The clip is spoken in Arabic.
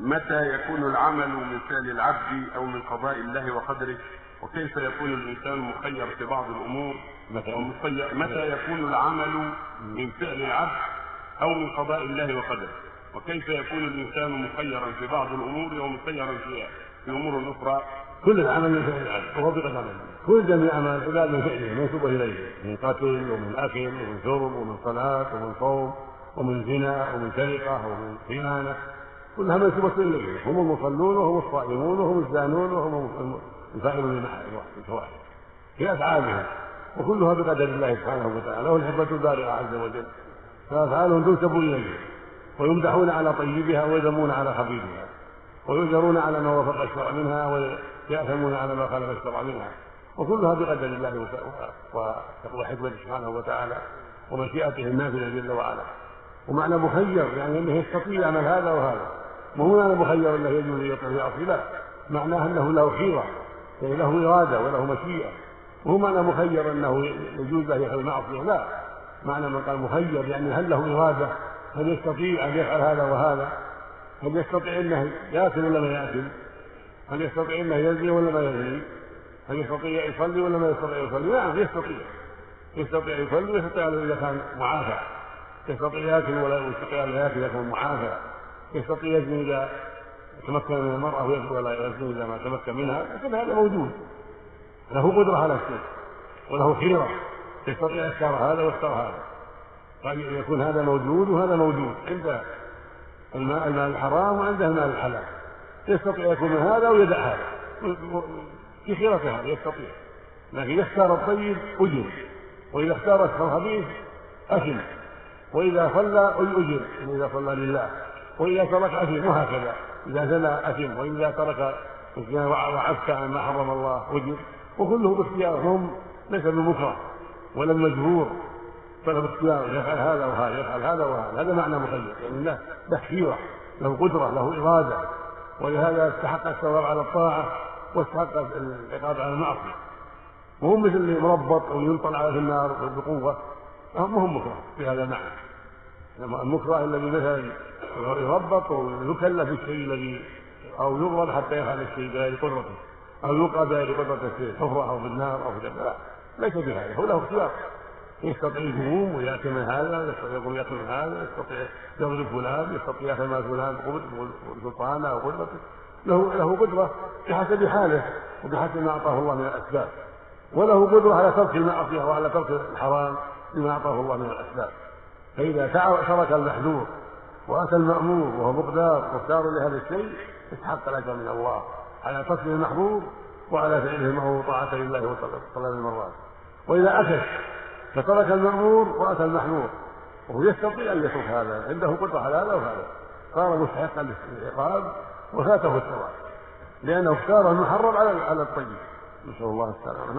متى يكون العمل من فعل العبد أو من قضاء الله وقدره؟ وكيف يكون الإنسان مخير في بعض الأمور؟ متى؟ ومخير متى يكون العمل من فعل العبد أو من قضاء الله وقدره؟ وكيف يكون الإنسان مخيرا في بعض الأمور ومخيرا في في أمور أخرى؟ كل العمل من فعل العبد. ووظيفة العمل. كل جميع أعمال العباد من فعله منسوبه إليه. من قتل ومن أكل ومن شرب ومن صلاة ومن صوم ومن زنا ومن سرقة ومن خيانة. كلها منسوبة إليه هم المصلون وهم الصائمون وهم الزانون وهم الفاعلون للفواحش في أفعالهم. وكلها بقدر الله سبحانه وتعالى والحكمة البارئة عز وجل. فأفعالهم تنسب إليه ويمدحون على طيبها ويذمون على خبيثها. ويؤجرون على ما وافق الشرع منها ويأثمون على ما خالف الشرع منها. وكلها بقدر الله وحكمته سبحانه وتعالى. ومشيئته النافذة جل وعلا. ومعنى مخير يعني أنه يستطيع يعمل هذا وهذا. معنى مخير أنه يجوز يطيع ويعصي لا. معناه أنه له خيرة يعني له إرادة وله مشيئة. مو معنى مخير أنه يجوز له يفعل المعصية لا. معنى من قال مخير يعني هل له إرادة؟ هل يستطيع أن يفعل هذا وهذا؟ هل يستطيع أنه ياكل ولا ما ياكل هل يستطيع أنه يزني ولا ما يزني؟ هل يستطيع يصلي ولا ما يستطيع يصلي؟ نعم يستطيع. يستطيع يصلي ويستطيع اذا كان معافى. يستطيع يأكل ولا يستطيع أن يأكل اذا كان معافى. يستطيع يزني إذا تمكن من المرأة ويزني ولا يزني إذا ما تمكن منها لكن هذا موجود. له قدرة على الشيء وله خيره يستطيع يختار هذا ويختار هذا. قد يكون هذا موجود وهذا موجود عند الماء المال الحرام وعنده المال الحلال. يستطيع يكون من هذا ويدع هذا في خيرة هذا يستطيع. لكن يختار الطيب أجر. وإذا اختار الخبيث أثم وإذا صلى أجر. إذا صلى لله. وإذا ترك أثم وهكذا. إذا زنى أثم وإذا ترك وعفت عن ما حرم الله أجر وكله باختيارهم ليس بمكره ولا بمجبور. بل باختيار. يفعل هذا وهذا يفعل هذا وهذا. هذا معنى مخير. يعني له خيرة له قدرة له إرادة. ولهذا استحق الثواب على الطاعة واستحق العقاب على المعصية. وهو مثل اللي مربط أو ينطل على في النار بقوه هم مكره في هذا المعنى. المكره الذي مثلا يربط ويكلف الشيء الذي أو يضرب حتى يفعل الشيء بغير قدرته أو يوقع بغير قدرته في الحفره أو في النار أو في لا ليس بهذا هو له اختيار. يستطيع يقوم ويأتي من هذا يستطيع يقوم ياكل من هذا يستطيع يضرب فلان يستطيع مال فلان بسلطانه أو قدرته. له له قدرة بحسب حاله وبحسب ما أعطاه الله من الأسباب. وله قدرة على ترك المعصية وعلى ترك الحرام بما أعطاه الله من الأسباب. فإذا ترك المحذور وأتى المأمور وهو مقدار مختار لهذا الشيء استحق الأجر من الله على ترك المحظور وعلى فعله المأمور طاعة لله وطلب المرات وإذا أكل فترك المأمور وأتى المحظور وهو يستطيع أن يترك هذا عنده قدرة على هذا وهذا. صار مستحقا للعقاب وفاته الثواب لأنه اختار المحرم على على الطيب. نسأل الله السلامة.